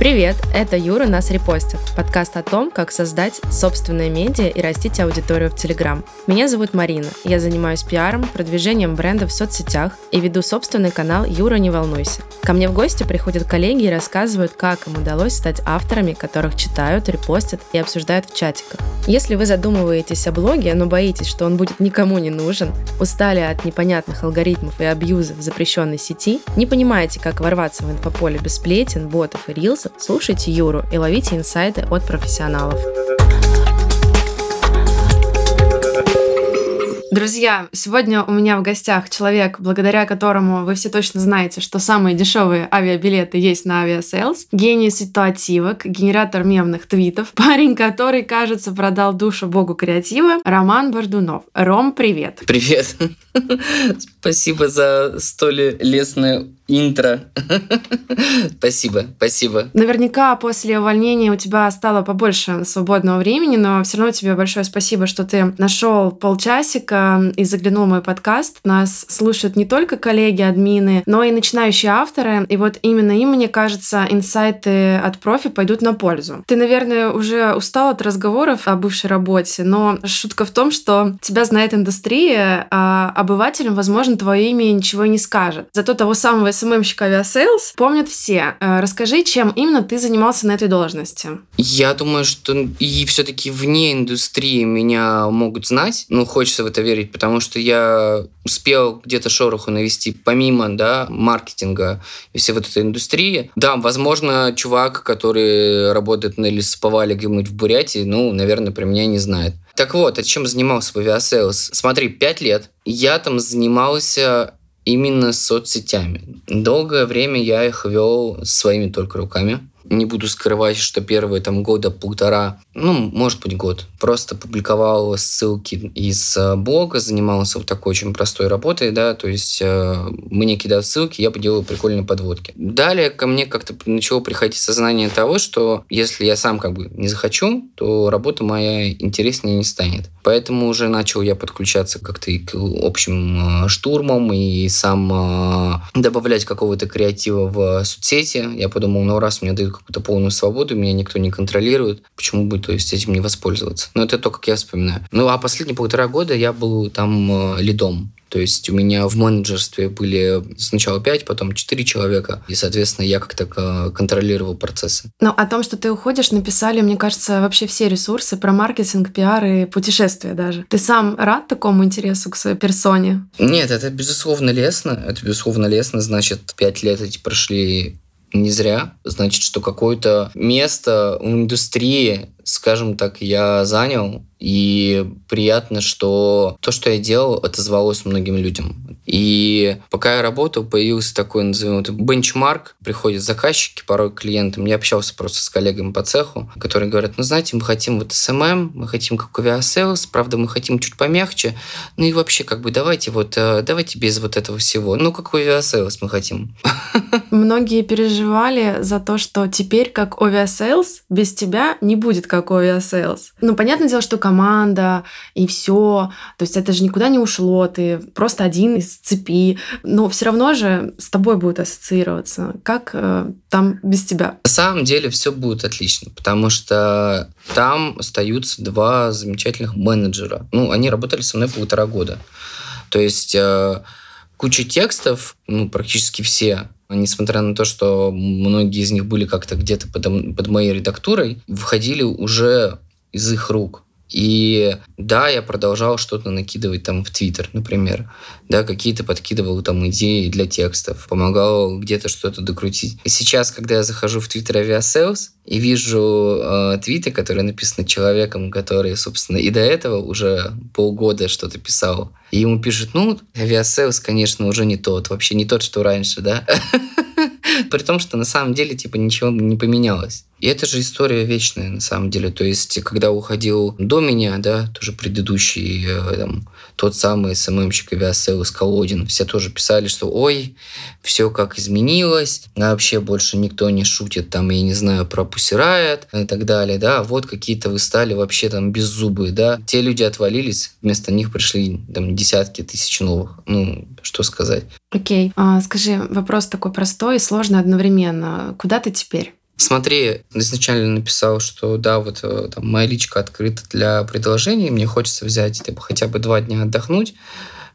Привет, это Юра «Нас репостит» – подкаст о том, как создать собственное медиа и растить аудиторию в Телеграм. Меня зовут Марина, я занимаюсь пиаром, продвижением бренда в соцсетях и веду собственный канал «Юра, не волнуйся». Ко мне в гости приходят коллеги и рассказывают, как им удалось стать авторами, которых читают, репостят и обсуждают в чатиках. Если вы задумываетесь о блоге, но боитесь, что он будет никому не нужен, устали от непонятных алгоритмов и абьюза в запрещенной сети, не понимаете, как ворваться в инфополе без сплетен, ботов и рилсов, слушайте Юру и ловите инсайты от профессионалов. Друзья, сегодня у меня в гостях человек, благодаря которому вы все точно знаете, что самые дешевые авиабилеты есть на Aviasales. Гений ситуативок, генератор мемных твитов, парень, который, кажется, продал душу богу креатива, Роман Бордунов. Ром, привет. Привет. Спасибо за столь лестное интро. спасибо, спасибо. Наверняка после увольнения у тебя стало побольше свободного времени, но все равно тебе большое спасибо, что ты нашел полчасика и заглянул в мой подкаст. Нас слушают не только коллеги, админы, но и начинающие авторы. И вот именно им, мне кажется, инсайты от профи пойдут на пользу. Ты, наверное, уже устал от разговоров о бывшей работе, но шутка в том, что тебя знает индустрия, а обывателям, возможно, твое имя ничего не скажет. Зато того самого СММщика Aviasales помнят все. Э, расскажи, чем именно ты занимался на этой должности? Я думаю, что и все-таки вне индустрии меня могут знать. Ну, хочется в это верить, потому что я успел где-то шороху навести помимо да, маркетинга и всей вот этой индустрии. Да, возможно, чувак, который работает на лесоповале где-нибудь в Бурятии, ну, наверное, про меня не знает. Так вот, а чем занимался в Aviasales? Смотри, пять лет я там занимался именно соцсетями. Долгое время я их вел своими только руками. Не буду скрывать, что первые там года полтора, ну, может быть, год, просто публиковал ссылки из э, блога, занимался вот такой очень простой работой, да, то есть э, мне кидают ссылки, я поделаю прикольные подводки. Далее ко мне как-то начало приходить сознание того, что если я сам как бы не захочу, то работа моя интереснее не станет. Поэтому уже начал я подключаться как-то и к общим э, штурмам, и сам э, добавлять какого-то креатива в соцсети. Я подумал, ну раз мне дают какую-то полную свободу, меня никто не контролирует, почему бы, то есть, этим не воспользоваться? Но это то, как я вспоминаю. Ну, а последние полтора года я был там э, лидом. То есть у меня в менеджерстве были сначала 5, потом 4 человека. И, соответственно, я как-то контролировал процессы. Но о том, что ты уходишь, написали, мне кажется, вообще все ресурсы про маркетинг, пиар и путешествия даже. Ты сам рад такому интересу к своей персоне? Нет, это безусловно лестно. Это безусловно лестно. Значит, 5 лет эти прошли не зря. Значит, что какое-то место в индустрии, скажем так, я занял. И приятно, что то, что я делал, отозвалось многим людям. И пока я работал, появился такой, назовем это, бенчмарк. Приходят заказчики, порой клиентам. Я общался просто с коллегами по цеху, которые говорят, ну, знаете, мы хотим вот SMM, мы хотим как Aviasales, правда, мы хотим чуть помягче. Ну и вообще, как бы, давайте вот, э, давайте без вот этого всего. Ну, как Aviasales мы хотим. Многие переживали за то, что теперь как Aviasales без тебя не будет как Aviasales. Ну, понятное дело, что команда и все. То есть это же никуда не ушло. Ты просто один из цепи. Но все равно же с тобой будет ассоциироваться. Как э, там без тебя? На самом деле все будет отлично, потому что там остаются два замечательных менеджера. Ну, они работали со мной полтора года. То есть э, куча текстов, ну, практически все, несмотря на то, что многие из них были как-то где-то под, под моей редактурой, выходили уже из их рук. И да, я продолжал что-то накидывать там в Твиттер, например. Да, какие-то подкидывал там идеи для текстов, помогал где-то что-то докрутить. И сейчас, когда я захожу в Твиттер Aviasales и вижу э, твиты, которые написаны человеком, который, собственно, и до этого уже полгода что-то писал, и ему пишут, ну, Aviasales, конечно, уже не тот, вообще не тот, что раньше, да? При том, что на самом деле, типа, ничего не поменялось. И это же история вечная, на самом деле. То есть, когда уходил до меня, да, тоже предыдущий, э, там, тот самый СММщик Aviasales Колодин, все тоже писали, что ой, все как изменилось, а вообще больше никто не шутит, там, я не знаю, про Pussy Riot и так далее, да, вот какие-то вы стали вообще там беззубые, да. Те люди отвалились, вместо них пришли там десятки тысяч новых. Ну, что сказать. Окей. Okay. А, скажи, вопрос такой простой и сложный одновременно. Куда ты теперь? Смотри, изначально написал, что да, вот э, там, моя личка открыта для предложений, мне хочется взять типа, хотя бы два дня отдохнуть,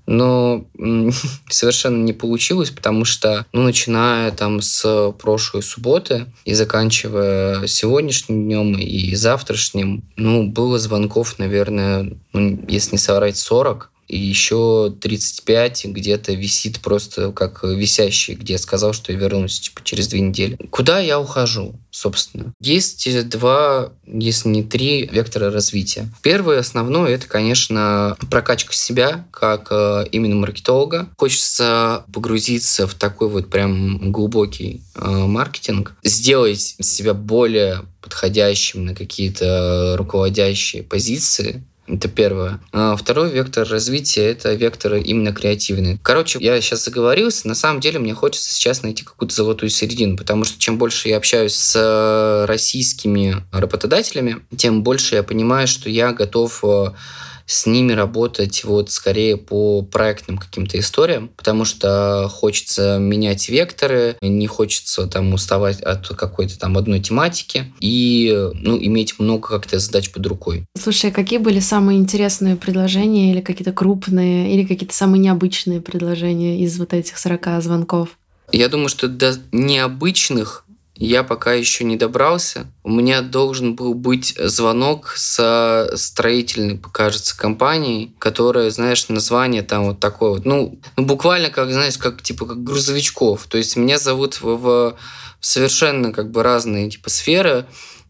но совершенно не получилось, потому что, ну, начиная там с прошлой субботы и заканчивая сегодняшним днем и завтрашним, ну, было звонков, наверное, ну, если не соврать, 40, и еще 35 где-то висит просто как висящий, где я сказал, что я вернусь типа, через две недели. Куда я ухожу, собственно? Есть два, если не три, вектора развития. Первый, основной, это, конечно, прокачка себя как э, именно маркетолога. Хочется погрузиться в такой вот прям глубокий э, маркетинг, сделать себя более подходящим на какие-то руководящие позиции, это первое. А второй вектор развития – это вектор именно креативный. Короче, я сейчас заговорился. На самом деле мне хочется сейчас найти какую-то золотую середину, потому что чем больше я общаюсь с российскими работодателями, тем больше я понимаю, что я готов э, с ними работать вот скорее по проектным каким-то историям, потому что хочется менять векторы, не хочется там уставать от какой-то там одной тематики и ну, иметь много как-то задач под рукой. Слушай, а какие были самые интересные предложения или какие-то крупные, или какие-то самые необычные предложения из вот этих 40 звонков? Я думаю, что до необычных я пока еще не добрался. У меня должен был быть звонок со строительной, кажется, компанией, которая, знаешь, название там вот такое вот, ну, ну буквально как, знаешь, как типа как грузовичков. То есть меня зовут в, в совершенно как бы разные типа сферы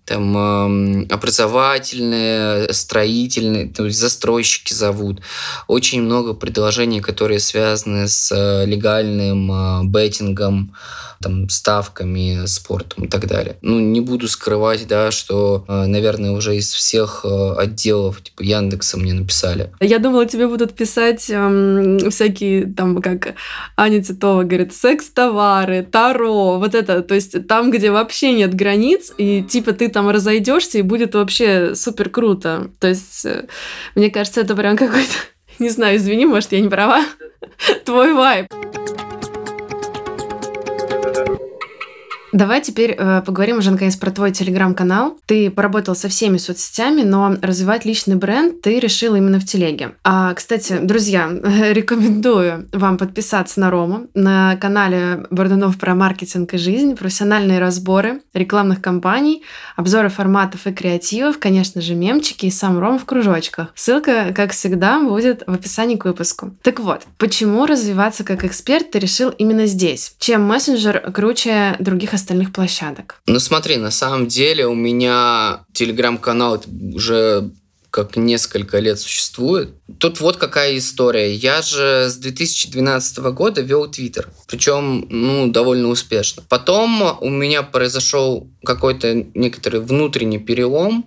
там образовательные, строительные, то застройщики зовут. Очень много предложений, которые связаны с э, легальным э, беттингом, там, ставками, спортом и так далее. Ну, не буду скрывать, да, что, э, наверное, уже из всех э, отделов, типа Яндекса мне написали. Я думала, тебе будут писать эм, всякие, там, как Аня Титова говорит, секс-товары, таро, вот это, то есть там, где вообще нет границ, и типа ты там разойдешься, и будет вообще супер круто. То есть, э, мне кажется, это прям какой-то, не знаю, извини, может, я не права, твой вайб. Давай теперь э, поговорим уже наконец про твой телеграм-канал. Ты поработал со всеми соцсетями, но развивать личный бренд ты решила именно в телеге. А, кстати, друзья, рекомендую вам подписаться на Рому на канале Бордунов про маркетинг и жизнь, профессиональные разборы рекламных кампаний, обзоры форматов и креативов, конечно же, мемчики и сам Рома в кружочках. Ссылка, как всегда, будет в описании к выпуску. Так вот, почему развиваться как эксперт ты решил именно здесь? Чем мессенджер круче других остальных площадок? Ну смотри, на самом деле у меня телеграм-канал уже как несколько лет существует. Тут вот какая история. Я же с 2012 года вел Твиттер. Причем, ну, довольно успешно. Потом у меня произошел какой-то некоторый внутренний перелом.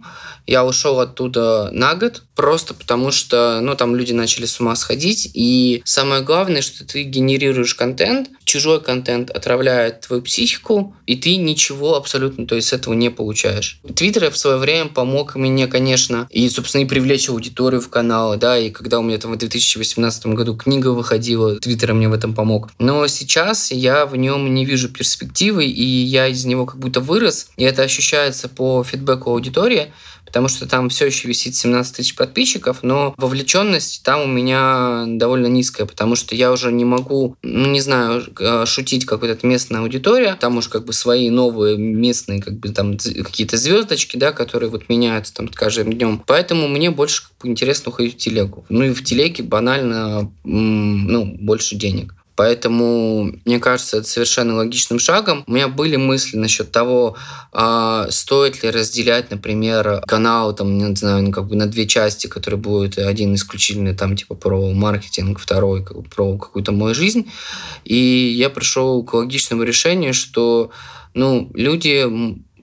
Я ушел оттуда на год, просто потому что, ну, там люди начали с ума сходить. И самое главное, что ты генерируешь контент, чужой контент отравляет твою психику, и ты ничего абсолютно, то есть, с этого не получаешь. Твиттер в свое время помог мне, конечно, и, собственно, и привлечь аудиторию в канал, да, и когда у меня там в 2018 году книга выходила, Твиттер мне в этом помог. Но сейчас я в нем не вижу перспективы, и я из него как будто вырос, и это ощущается по фидбэку аудитории, потому что там все еще висит 17 тысяч подписчиков, но вовлеченность там у меня довольно низкая, потому что я уже не могу, ну, не знаю, э, шутить, как вот эта местная аудитория, там уж как бы свои новые местные, как бы там какие-то звездочки, да, которые вот меняются там каждым днем. Поэтому мне больше интересно уходить в телегу. Ну и в телеге банально, ну, больше денег. Поэтому, мне кажется, это совершенно логичным шагом. У меня были мысли насчет того, а, стоит ли разделять, например, канал, там, не знаю, ну, как бы на две части, которые будут один исключительно там типа про маркетинг, второй как бы, про какую-то мою жизнь. И я пришел к логичному решению, что ну, люди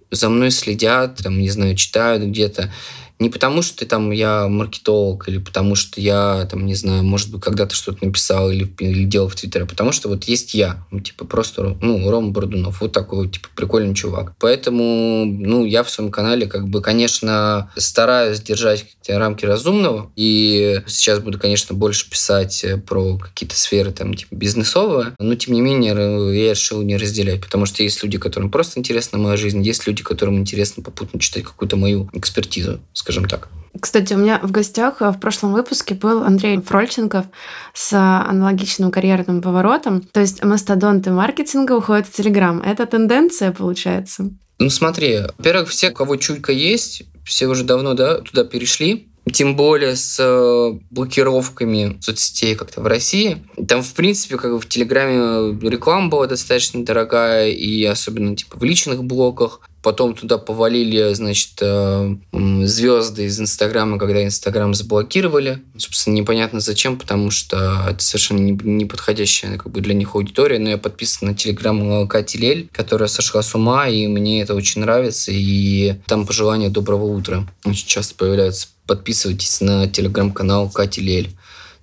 за мной следят, там, не знаю, читают где-то. Не потому, что там я маркетолог, или потому, что я, там, не знаю, может быть, когда-то что-то написал или, или делал в Твиттере, а потому что вот есть я, ну, типа просто, ну, Рома Бордунов, вот такой типа, прикольный чувак. Поэтому, ну, я в своем канале, как бы, конечно, стараюсь держать рамки разумного, и сейчас буду, конечно, больше писать про какие-то сферы, там, типа, бизнесовые, но, тем не менее, я решил не разделять, потому что есть люди, которым просто интересна моя жизнь, есть люди, которым интересно попутно читать какую-то мою экспертизу, скажем так. Кстати, у меня в гостях э, в прошлом выпуске был Андрей Фрольченков с аналогичным карьерным поворотом. То есть мастодонты маркетинга уходят в Телеграм. Это тенденция, получается? Ну смотри, во-первых, все, у кого чуйка есть, все уже давно да, туда перешли. Тем более с э, блокировками соцсетей как-то в России. Там, в принципе, как бы в Телеграме реклама была достаточно дорогая, и особенно типа в личных блоках. Потом туда повалили, значит, э, звезды из Инстаграма, когда Инстаграм заблокировали. Собственно, непонятно зачем, потому что это совершенно неподходящая как бы, для них аудитория. Но я подписан на Телеграм Кати Лель, которая сошла с ума, и мне это очень нравится. И там пожелания доброго утра очень часто появляются. Подписывайтесь на телеграм-канал Кати Лель.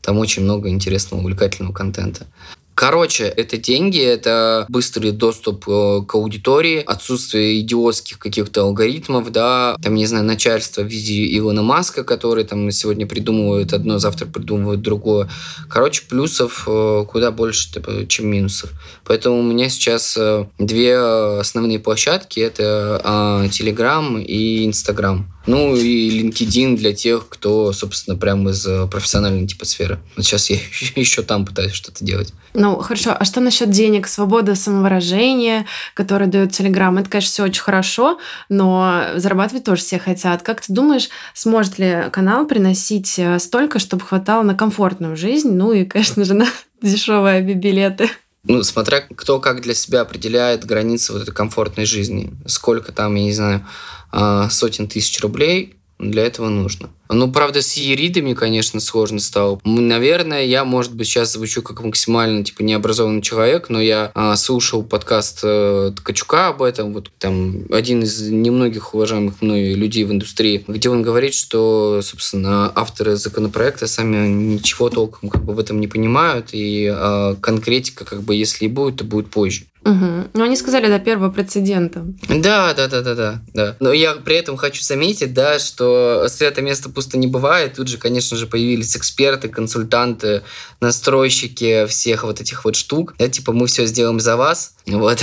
Там очень много интересного, увлекательного контента. Короче, это деньги, это быстрый доступ э, к аудитории, отсутствие идиотских каких-то алгоритмов, да, там, не знаю, начальство в виде Илона Маска, который там сегодня придумывает одно, завтра придумывает другое. Короче, плюсов э, куда больше, типа, чем минусов. Поэтому у меня сейчас э, две основные площадки, это Telegram и Instagram. Ну и LinkedIn для тех, кто, собственно, прямо из э, профессиональной типа сферы. Вот сейчас я еще там пытаюсь что-то делать. Ну, хорошо. А что насчет денег? Свобода самовыражения, которую дает Telegram, это, конечно, все очень хорошо, но зарабатывать тоже все хотят. Как ты думаешь, сможет ли канал приносить э, столько, чтобы хватало на комфортную жизнь, ну и, конечно же, на дешевые билеты? Ну, смотря кто как для себя определяет границы вот этой комфортной жизни. Сколько там, я не знаю, сотен тысяч рублей для этого нужно. Ну, правда, с еридами, конечно, сложно стало. Наверное, я, может быть, сейчас звучу как максимально, типа, необразованный человек, но я а, слушал подкаст э, Ткачука об этом, вот там один из немногих уважаемых мной людей в индустрии, где он говорит, что, собственно, авторы законопроекта сами ничего толком как бы в этом не понимают, и а, конкретика, как бы, если и будет, то будет позже. Угу. Но они сказали до первого прецедента. Да, да, да, да, да, да. Но я при этом хочу заметить, да, что свято место пусто не бывает. Тут же, конечно же, появились эксперты, консультанты, настройщики всех вот этих вот штук. Да, типа мы все сделаем за вас. Вот.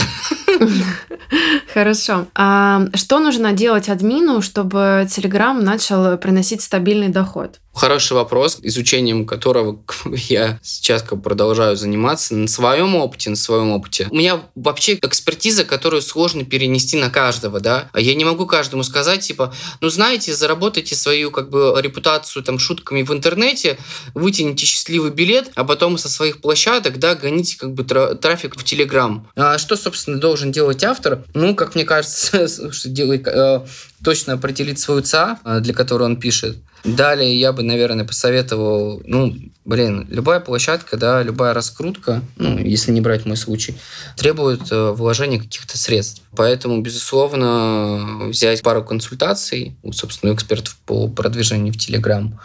Хорошо. А что нужно делать админу, чтобы Telegram начал приносить стабильный доход? Хороший вопрос, изучением которого я сейчас как продолжаю заниматься на своем опыте, на своем опыте. У меня вообще экспертиза, которую сложно перенести на каждого, да. А я не могу каждому сказать, типа, ну, знаете, заработайте свою как бы репутацию там шутками в интернете, вытяните счастливый билет, а потом со своих площадок, да, гоните как бы трафик в Телеграм. А что, собственно, должен делать автор? Ну, как мне кажется, делает э, точно определить свою ЦА, э, для которой он пишет. Далее я бы, наверное, посоветовал, ну, блин, любая площадка, да, любая раскрутка, ну, если не брать мой случай, требует э, вложения каких-то средств. Поэтому, безусловно, взять пару консультаций у, собственно, экспертов по продвижению в Телеграм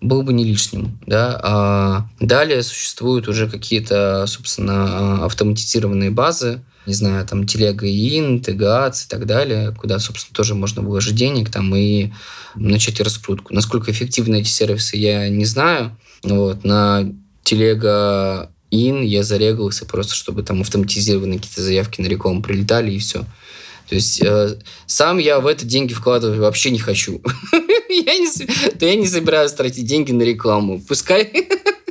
было бы не лишним. Да? А далее существуют уже какие-то, собственно, автоматизированные базы, не знаю, там телега ин, ТГАЦ и так далее, куда, собственно, тоже можно вложить денег там и начать раскрутку. Насколько эффективны эти сервисы, я не знаю. Вот, на телега ин я зарегался просто, чтобы там автоматизированные какие-то заявки на рекламу прилетали и все. То есть э, сам я в это деньги вкладывать вообще не хочу. я не, то я не собираюсь тратить деньги на рекламу. Пускай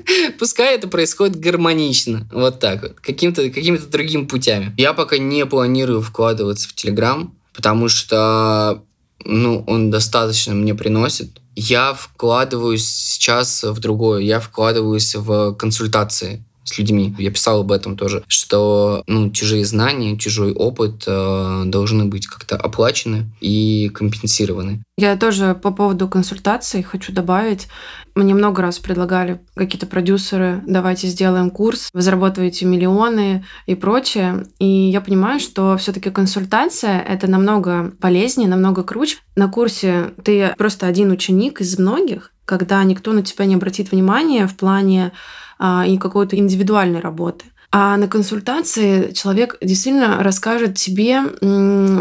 Пускай это происходит гармонично. Вот так вот. Каким-то какими другими путями. Я пока не планирую вкладываться в Телеграм, потому что ну, он достаточно мне приносит. Я вкладываюсь сейчас в другое. Я вкладываюсь в консультации с людьми. Я писал об этом тоже, что ну, чужие знания, чужой опыт э, должны быть как-то оплачены и компенсированы. Я тоже по поводу консультаций хочу добавить. Мне много раз предлагали какие-то продюсеры, давайте сделаем курс, вы заработаете миллионы и прочее. И я понимаю, что все таки консультация — это намного полезнее, намного круче. На курсе ты просто один ученик из многих, когда никто на тебя не обратит внимания в плане и какой-то индивидуальной работы. А на консультации человек действительно расскажет тебе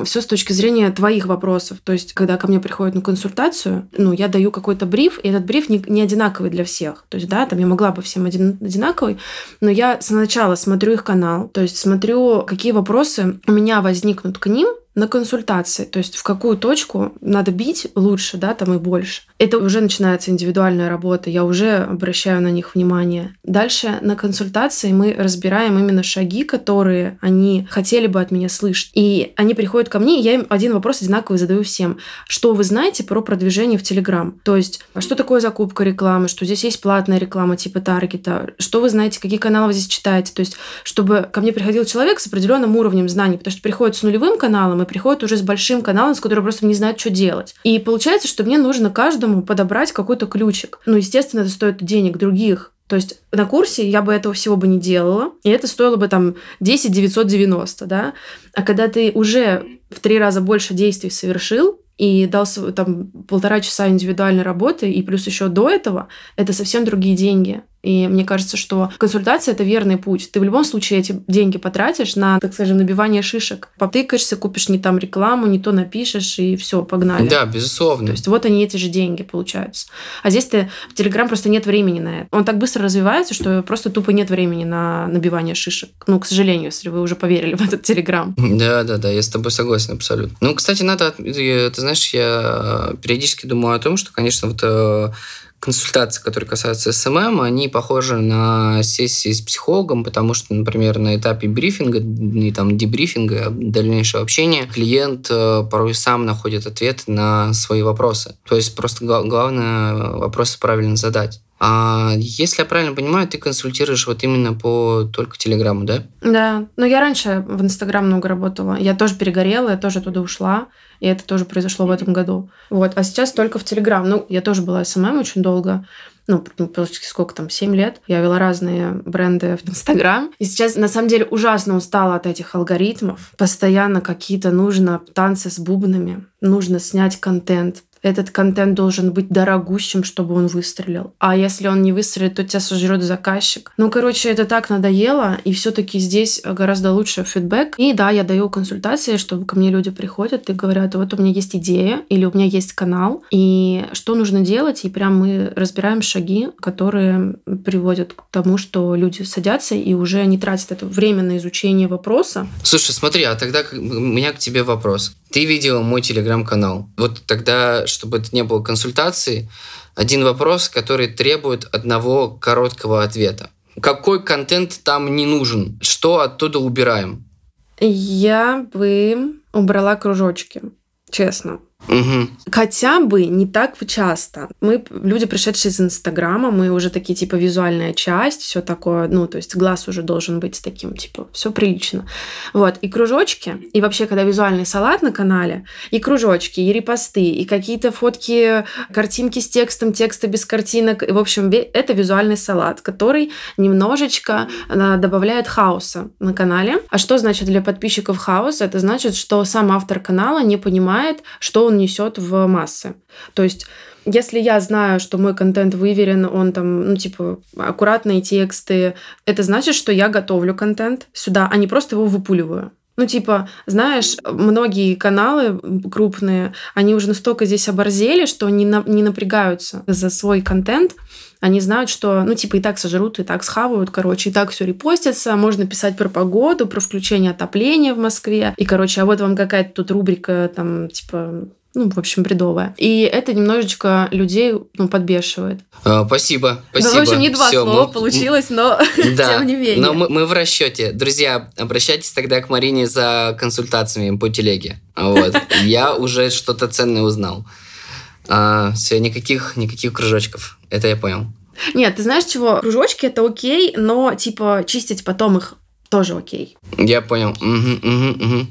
все с точки зрения твоих вопросов. То есть, когда ко мне приходят на консультацию, ну, я даю какой-то бриф, и этот бриф не, не одинаковый для всех. То есть, да, там я могла бы всем один, одинаковый, но я сначала смотрю их канал, то есть смотрю, какие вопросы у меня возникнут к ним, на консультации, то есть в какую точку надо бить лучше, да, там и больше. Это уже начинается индивидуальная работа, я уже обращаю на них внимание. Дальше на консультации мы разбираем именно шаги, которые они хотели бы от меня слышать. И они приходят ко мне, и я им один вопрос одинаковый задаю всем. Что вы знаете про продвижение в Телеграм? То есть, а что такое закупка рекламы, что здесь есть платная реклама типа таргета, что вы знаете, какие каналы вы здесь читаете. То есть, чтобы ко мне приходил человек с определенным уровнем знаний, потому что приходит с нулевым каналом и приходит уже с большим каналом, с которым просто не знает, что делать. И получается, что мне нужно каждому подобрать какой-то ключик. Ну, естественно, это стоит денег других. То есть на курсе я бы этого всего бы не делала, и это стоило бы там 10 990, да. А когда ты уже в три раза больше действий совершил, и дал там полтора часа индивидуальной работы, и плюс еще до этого, это совсем другие деньги. И мне кажется, что консультация — это верный путь. Ты в любом случае эти деньги потратишь на, так скажем, набивание шишек. Потыкаешься, купишь не там рекламу, не то напишешь, и все, погнали. Да, безусловно. То есть вот они, эти же деньги получаются. А здесь ты в Телеграм просто нет времени на это. Он так быстро развивается, что просто тупо нет времени на набивание шишек. Ну, к сожалению, если вы уже поверили в этот Телеграм. Да, да, да, я с тобой согласен абсолютно. Ну, кстати, надо, ты знаешь, я периодически думаю о том, что, конечно, вот э, консультации, которые касаются СММ, они похожи на сессии с психологом, потому что, например, на этапе брифинга и там дебрифинга, дальнейшего общения, клиент э, порой сам находит ответ на свои вопросы. То есть просто главное вопросы правильно задать. А если я правильно понимаю, ты консультируешь вот именно по только Телеграму, да? Да. Но я раньше в Инстаграм много работала. Я тоже перегорела, я тоже туда ушла. И это тоже произошло в этом году. Вот. А сейчас только в Телеграм. Ну, я тоже была СММ очень долго ну, практически сколько там, 7 лет. Я вела разные бренды в Инстаграм. И сейчас, на самом деле, ужасно устала от этих алгоритмов. Постоянно какие-то нужно танцы с бубнами, нужно снять контент, этот контент должен быть дорогущим, чтобы он выстрелил. А если он не выстрелит, то тебя сожрет заказчик. Ну, короче, это так надоело, и все-таки здесь гораздо лучше фидбэк. И да, я даю консультации, чтобы ко мне люди приходят и говорят, вот у меня есть идея, или у меня есть канал, и что нужно делать, и прям мы разбираем шаги, которые приводят к тому, что люди садятся и уже не тратят это время на изучение вопроса. Слушай, смотри, а тогда у меня к тебе вопрос. Ты видела мой телеграм-канал. Вот тогда, чтобы это не было консультации, один вопрос, который требует одного короткого ответа. Какой контент там не нужен? Что оттуда убираем? Я бы убрала кружочки, честно. Угу. Хотя бы не так часто. Мы люди, пришедшие из Инстаграма, мы уже такие типа визуальная часть, все такое, ну, то есть глаз уже должен быть таким, типа, все прилично. Вот, и кружочки, и вообще, когда визуальный салат на канале, и кружочки, и репосты, и какие-то фотки, картинки с текстом, тексты без картинок, и, в общем, это визуальный салат, который немножечко а, добавляет хаоса на канале. А что значит для подписчиков хаос? Это значит, что сам автор канала не понимает, что он несет в массы. То есть если я знаю, что мой контент выверен, он там, ну, типа, аккуратные тексты, это значит, что я готовлю контент сюда, а не просто его выпуливаю. Ну, типа, знаешь, многие каналы крупные, они уже настолько здесь оборзели, что они на, не напрягаются за свой контент. Они знают, что, ну, типа, и так сожрут, и так схавают, короче, и так все репостится. Можно писать про погоду, про включение отопления в Москве. И, короче, а вот вам какая-то тут рубрика, там, типа, ну, в общем, бредовая. И это немножечко людей ну, подбешивает. А, спасибо, спасибо. Ну, в общем, не два Всё, слова мы... получилось, но да, тем не менее. Но мы, мы в расчете. Друзья, обращайтесь тогда к Марине за консультациями по телеге. Вот. Я уже что-то ценное узнал. А, все, никаких, никаких кружочков. Это я понял. Нет, ты знаешь чего? Кружочки это окей, но типа чистить потом их тоже окей. Я понял. Угу, угу, угу.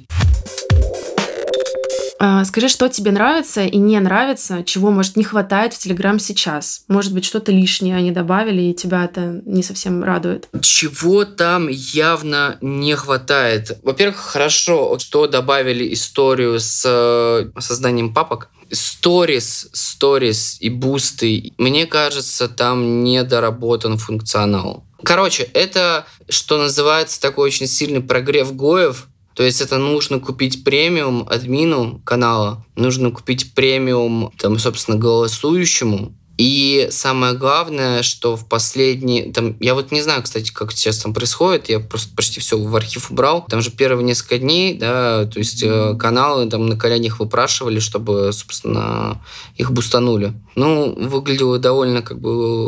А, скажи, что тебе нравится и не нравится, чего, может, не хватает в Телеграм сейчас? Может быть, что-то лишнее они добавили, и тебя это не совсем радует? Чего там явно не хватает? Во-первых, хорошо, что добавили историю с э, созданием папок. Сторис, сторис и бусты, мне кажется, там недоработан функционал. Короче, это, что называется, такой очень сильный прогрев Гоев, то есть это нужно купить премиум админу канала, нужно купить премиум, там, собственно, голосующему, и самое главное, что в последние... Там, я вот не знаю, кстати, как сейчас там происходит, я просто почти все в архив убрал. Там же первые несколько дней, да, то есть э, каналы там на коленях выпрашивали, чтобы, собственно, их бустанули. Ну, выглядело довольно как бы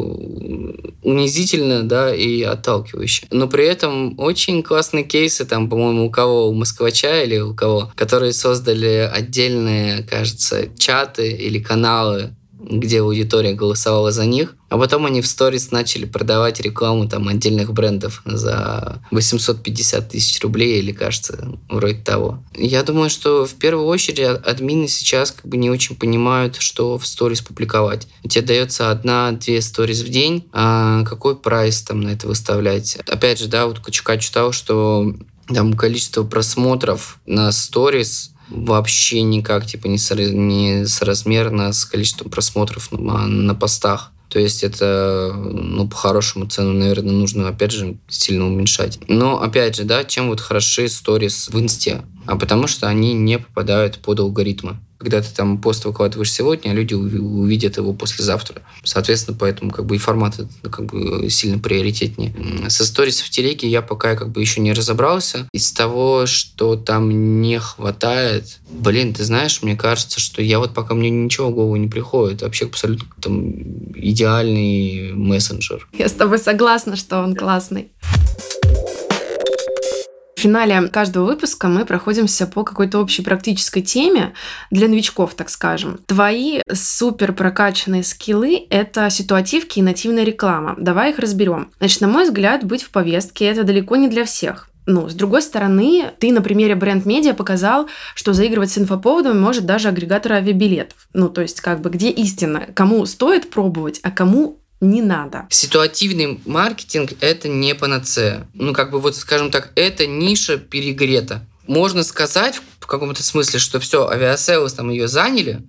унизительно, да, и отталкивающе. Но при этом очень классные кейсы, там, по-моему, у кого, у Москвача или у кого, которые создали отдельные, кажется, чаты или каналы где аудитория голосовала за них, а потом они в сторис начали продавать рекламу там отдельных брендов за 850 тысяч рублей или, кажется, вроде того. Я думаю, что в первую очередь админы сейчас как бы не очень понимают, что в сторис публиковать. Тебе дается одна-две сторис в день, а какой прайс там на это выставлять? Опять же, да, вот Кучка читал, что там количество просмотров на сторис вообще никак типа не, со, не соразмерно с количеством просмотров на, на постах. То есть это, ну, по-хорошему цену, наверное, нужно, опять же, сильно уменьшать. Но, опять же, да, чем вот хороши сторис в инсте? А потому что они не попадают под алгоритмы когда ты там пост выкладываешь сегодня, а люди увидят его послезавтра. Соответственно, поэтому как бы и формат ну, как бы сильно приоритетнее. Со сторис в телеге я пока как бы еще не разобрался. Из того, что там не хватает, блин, ты знаешь, мне кажется, что я вот пока мне ничего в голову не приходит. Вообще абсолютно там идеальный мессенджер. Я с тобой согласна, что он классный. В финале каждого выпуска мы проходимся по какой-то общей практической теме для новичков, так скажем. Твои супер прокачанные скиллы — это ситуативки и нативная реклама. Давай их разберем. Значит, на мой взгляд, быть в повестке — это далеко не для всех. Ну, с другой стороны, ты на примере бренд-медиа показал, что заигрывать с инфоповодами может даже агрегатор авиабилетов. Ну, то есть, как бы, где истина? Кому стоит пробовать, а кому не надо. Ситуативный маркетинг – это не панацея. Ну, как бы вот, скажем так, это ниша перегрета. Можно сказать в каком-то смысле, что все, Aviasales там ее заняли,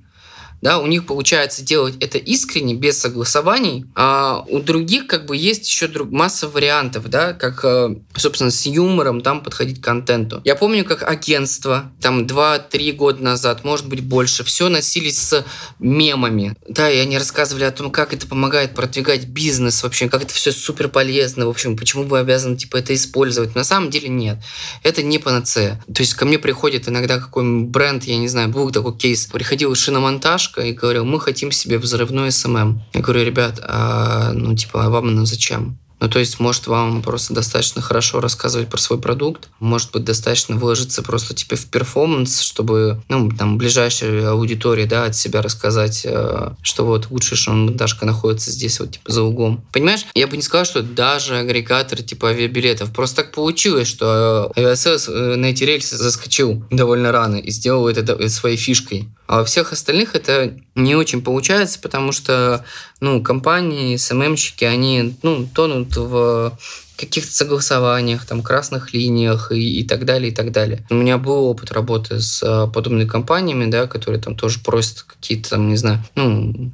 да, у них получается делать это искренне, без согласований, а у других как бы есть еще друг, масса вариантов, да, как, э, собственно, с юмором там подходить к контенту. Я помню, как агентство там 2-3 года назад, может быть, больше, все носились с мемами, да, и они рассказывали о том, как это помогает продвигать бизнес вообще, как это все супер полезно, в общем, почему вы обязаны, типа, это использовать. На самом деле нет, это не панацея. То есть ко мне приходит иногда какой-нибудь бренд, я не знаю, был такой кейс, приходил шиномонтаж, девушка и говорил, мы хотим себе взрывной СММ. Я говорю, ребят, а, ну, типа, а вам оно зачем? Ну, то есть, может, вам просто достаточно хорошо рассказывать про свой продукт, может быть, достаточно вложиться просто типа в перформанс, чтобы, ну, там, ближайшей аудитории, да, от себя рассказать, э, что вот лучшая шиномонтажка находится здесь вот, типа, за углом. Понимаешь? Я бы не сказал, что даже агрегатор, типа, авиабилетов. Просто так получилось, что Aviasales э, на эти рельсы заскочил довольно рано и сделал это своей фишкой. А у всех остальных это не очень получается, потому что ну, компании, СММщики, они ну, тонут в каких-то согласованиях, там, красных линиях и, и так далее, и так далее. У меня был опыт работы с а, подобными компаниями, да, которые там тоже просят какие-то там, не знаю, ну,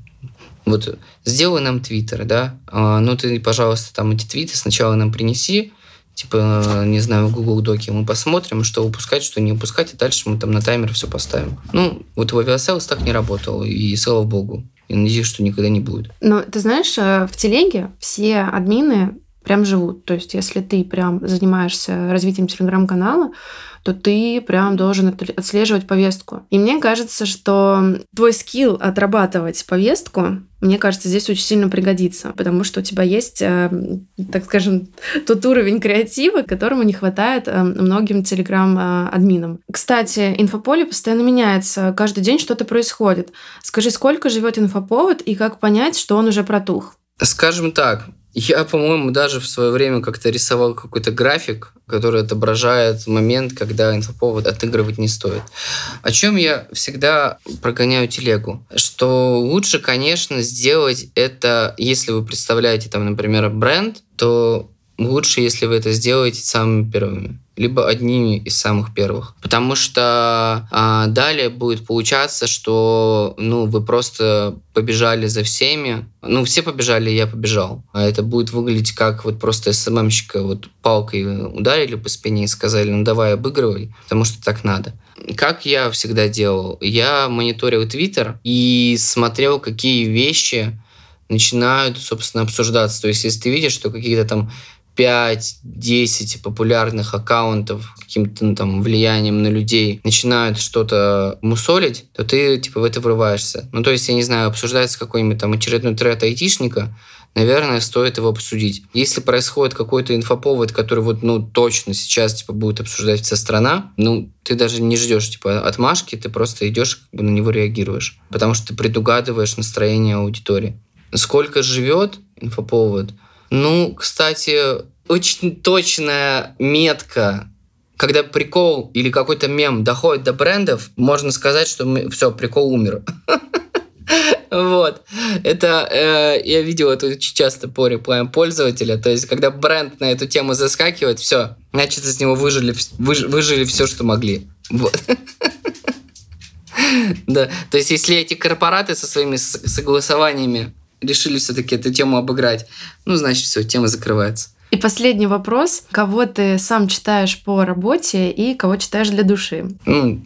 вот сделай нам твиттер, да, а, ну ты, пожалуйста, там эти твиты сначала нам принеси, типа, не знаю, в Google Доке, мы посмотрим, что выпускать, что не выпускать, и дальше мы там на таймер все поставим. Ну, вот в Aviasales так не работало, и слава богу. Я надеюсь, что никогда не будет. Ну, ты знаешь, э, в телеге все админы прям живут. То есть, если ты прям занимаешься развитием телеграм-канала, то ты прям должен отслеживать повестку. И мне кажется, что твой скилл отрабатывать повестку, мне кажется, здесь очень сильно пригодится, потому что у тебя есть, э, так скажем, тот уровень креатива, которому не хватает э, многим телеграм-админам. Кстати, инфополе постоянно меняется, каждый день что-то происходит. Скажи, сколько живет инфоповод и как понять, что он уже протух? Скажем так, я, по-моему, даже в свое время как-то рисовал какой-то график, который отображает момент, когда инфоповод отыгрывать не стоит. О чем я всегда прогоняю телегу? Что лучше, конечно, сделать это, если вы представляете, там, например, бренд, то лучше, если вы это сделаете самыми первыми либо одними из самых первых. Потому что а, далее будет получаться, что ну, вы просто побежали за всеми. Ну, все побежали, я побежал. А это будет выглядеть как вот просто СММщика вот палкой ударили по спине и сказали, ну давай обыгрывай, потому что так надо. Как я всегда делал? Я мониторил Твиттер и смотрел, какие вещи начинают, собственно, обсуждаться. То есть, если ты видишь, что какие-то там 5-10 популярных аккаунтов каким-то ну, там влиянием на людей начинают что-то мусолить, то ты типа в это врываешься. Ну, то есть, я не знаю, обсуждается какой-нибудь там очередной тред айтишника, наверное, стоит его обсудить. Если происходит какой-то инфоповод, который вот, ну, точно сейчас, типа, будет обсуждать вся страна, ну, ты даже не ждешь, типа, отмашки, ты просто идешь, как бы на него реагируешь. Потому что ты предугадываешь настроение аудитории. Сколько живет инфоповод – ну, кстати, очень точная метка когда прикол или какой-то мем доходит до брендов, можно сказать, что мы, все, прикол умер. Вот. Это э, я видел это очень часто по рекламе пользователя. То есть, когда бренд на эту тему заскакивает, все, значит, из него выжили, выж, выжили все, что могли. Вот. Да. То есть, если эти корпораты со своими согласованиями решили все-таки эту тему обыграть, ну, значит, все, тема закрывается. И последний вопрос. Кого ты сам читаешь по работе и кого читаешь для души? Ну,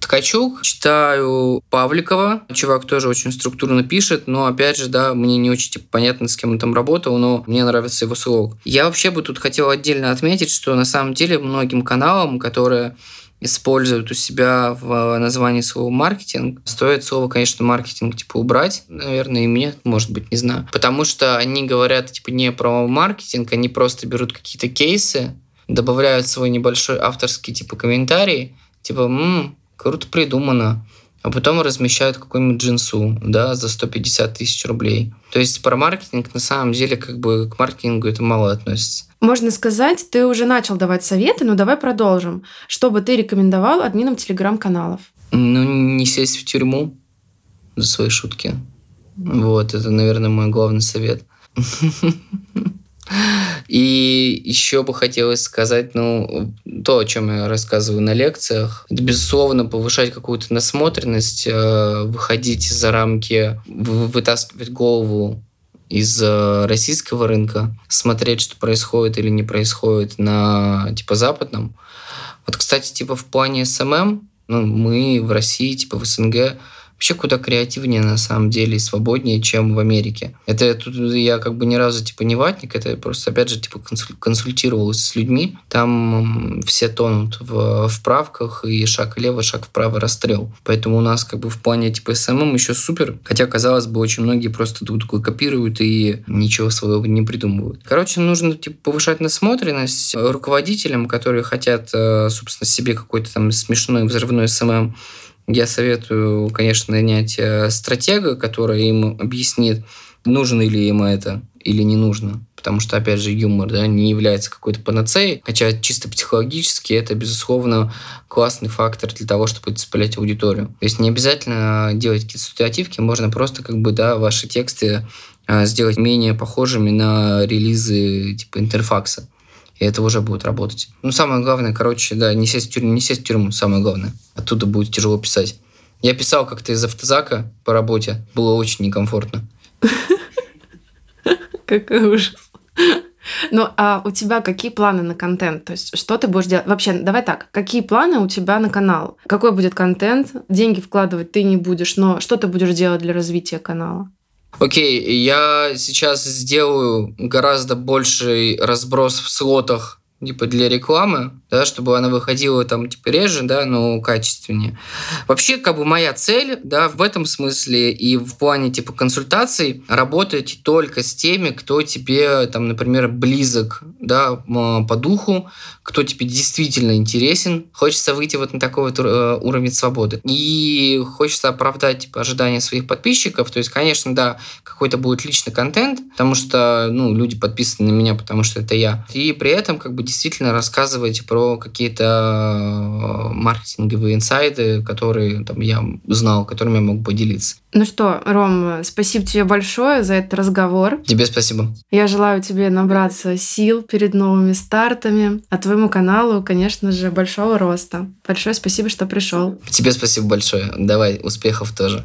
Ткачук. Читаю Павликова. Чувак тоже очень структурно пишет, но, опять же, да, мне не очень типа, понятно, с кем он там работал, но мне нравится его слог. Я вообще бы тут хотел отдельно отметить, что на самом деле многим каналам, которые используют у себя в названии слова маркетинг. Стоит слово, конечно, маркетинг типа убрать, наверное, и мне, может быть, не знаю. Потому что они говорят типа не про маркетинг, они просто берут какие-то кейсы, добавляют свой небольшой авторский типа комментарий, типа, м-м, круто придумано, а потом размещают какую-нибудь джинсу, да, за 150 тысяч рублей. То есть про маркетинг на самом деле как бы к маркетингу это мало относится. Можно сказать, ты уже начал давать советы, но давай продолжим. Что бы ты рекомендовал админам телеграм-каналов? Ну, не сесть в тюрьму за свои шутки. Вот, это, наверное, мой главный совет. И еще бы хотелось сказать, ну, то, о чем я рассказываю на лекциях, это, безусловно, повышать какую-то насмотренность, э, выходить за рамки, вытаскивать голову из э, российского рынка, смотреть, что происходит или не происходит на типа западном. Вот, кстати, типа в плане СММ, ну, мы в России, типа в СНГ, вообще куда креативнее на самом деле и свободнее, чем в Америке. Это тут я как бы ни разу типа не ватник, это просто опять же типа консультировался с людьми. Там все тонут в, в правках и шаг влево, шаг вправо расстрел. Поэтому у нас как бы в плане типа СММ еще супер. Хотя, казалось бы, очень многие просто друг друга копируют и ничего своего не придумывают. Короче, нужно типа повышать насмотренность руководителям, которые хотят, э, собственно, себе какой-то там смешной взрывной СММ я советую, конечно, нанять э, стратега, который им объяснит, нужно ли им это или не нужно. Потому что, опять же, юмор да, не является какой-то панацеей, хотя чисто психологически это, безусловно, классный фактор для того, чтобы цеплять аудиторию. То есть не обязательно делать какие-то ситуативки, можно просто как бы, да, ваши тексты э, сделать менее похожими на релизы типа интерфакса и это уже будет работать. Ну, самое главное, короче, да, не сесть в тюрьму, не сесть в тюрьму, самое главное. Оттуда будет тяжело писать. Я писал как-то из автозака по работе, было очень некомфортно. Какой ужас. Ну, а у тебя какие планы на контент? То есть, что ты будешь делать? Вообще, давай так, какие планы у тебя на канал? Какой будет контент? Деньги вкладывать ты не будешь, но что ты будешь делать для развития канала? Окей, я сейчас сделаю гораздо больший разброс в слотах типа для рекламы, да, чтобы она выходила там типа реже, да, но качественнее. Вообще, как бы моя цель, да, в этом смысле и в плане типа консультаций работать только с теми, кто тебе там, например, близок, да, по духу, кто тебе действительно интересен. Хочется выйти вот на такой вот э, уровень свободы. И хочется оправдать типа ожидания своих подписчиков. То есть, конечно, да, какой-то будет личный контент, потому что, ну, люди подписаны на меня, потому что это я. И при этом как бы действительно рассказывать про какие-то э, маркетинговые инсайды, которые там, я знал, которыми я мог поделиться. Ну что, Ром, спасибо тебе большое за этот разговор. Тебе спасибо. Я желаю тебе набраться сил перед новыми стартами, а твоему каналу, конечно же, большого роста. Большое спасибо, что пришел. Тебе спасибо большое. Давай, успехов тоже.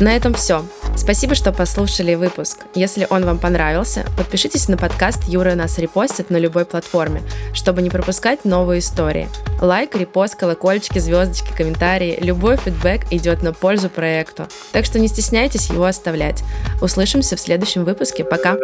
На этом все. Спасибо, что послушали выпуск. Если он вам понравился, подпишитесь на подкаст Юра нас репостит на любой платформе, чтобы не пропускать новые истории. Лайк, репост, колокольчики, звездочки, комментарии, любой фидбэк идет на пользу проекту. Так что не стесняйтесь его оставлять. Услышимся в следующем выпуске. Пока!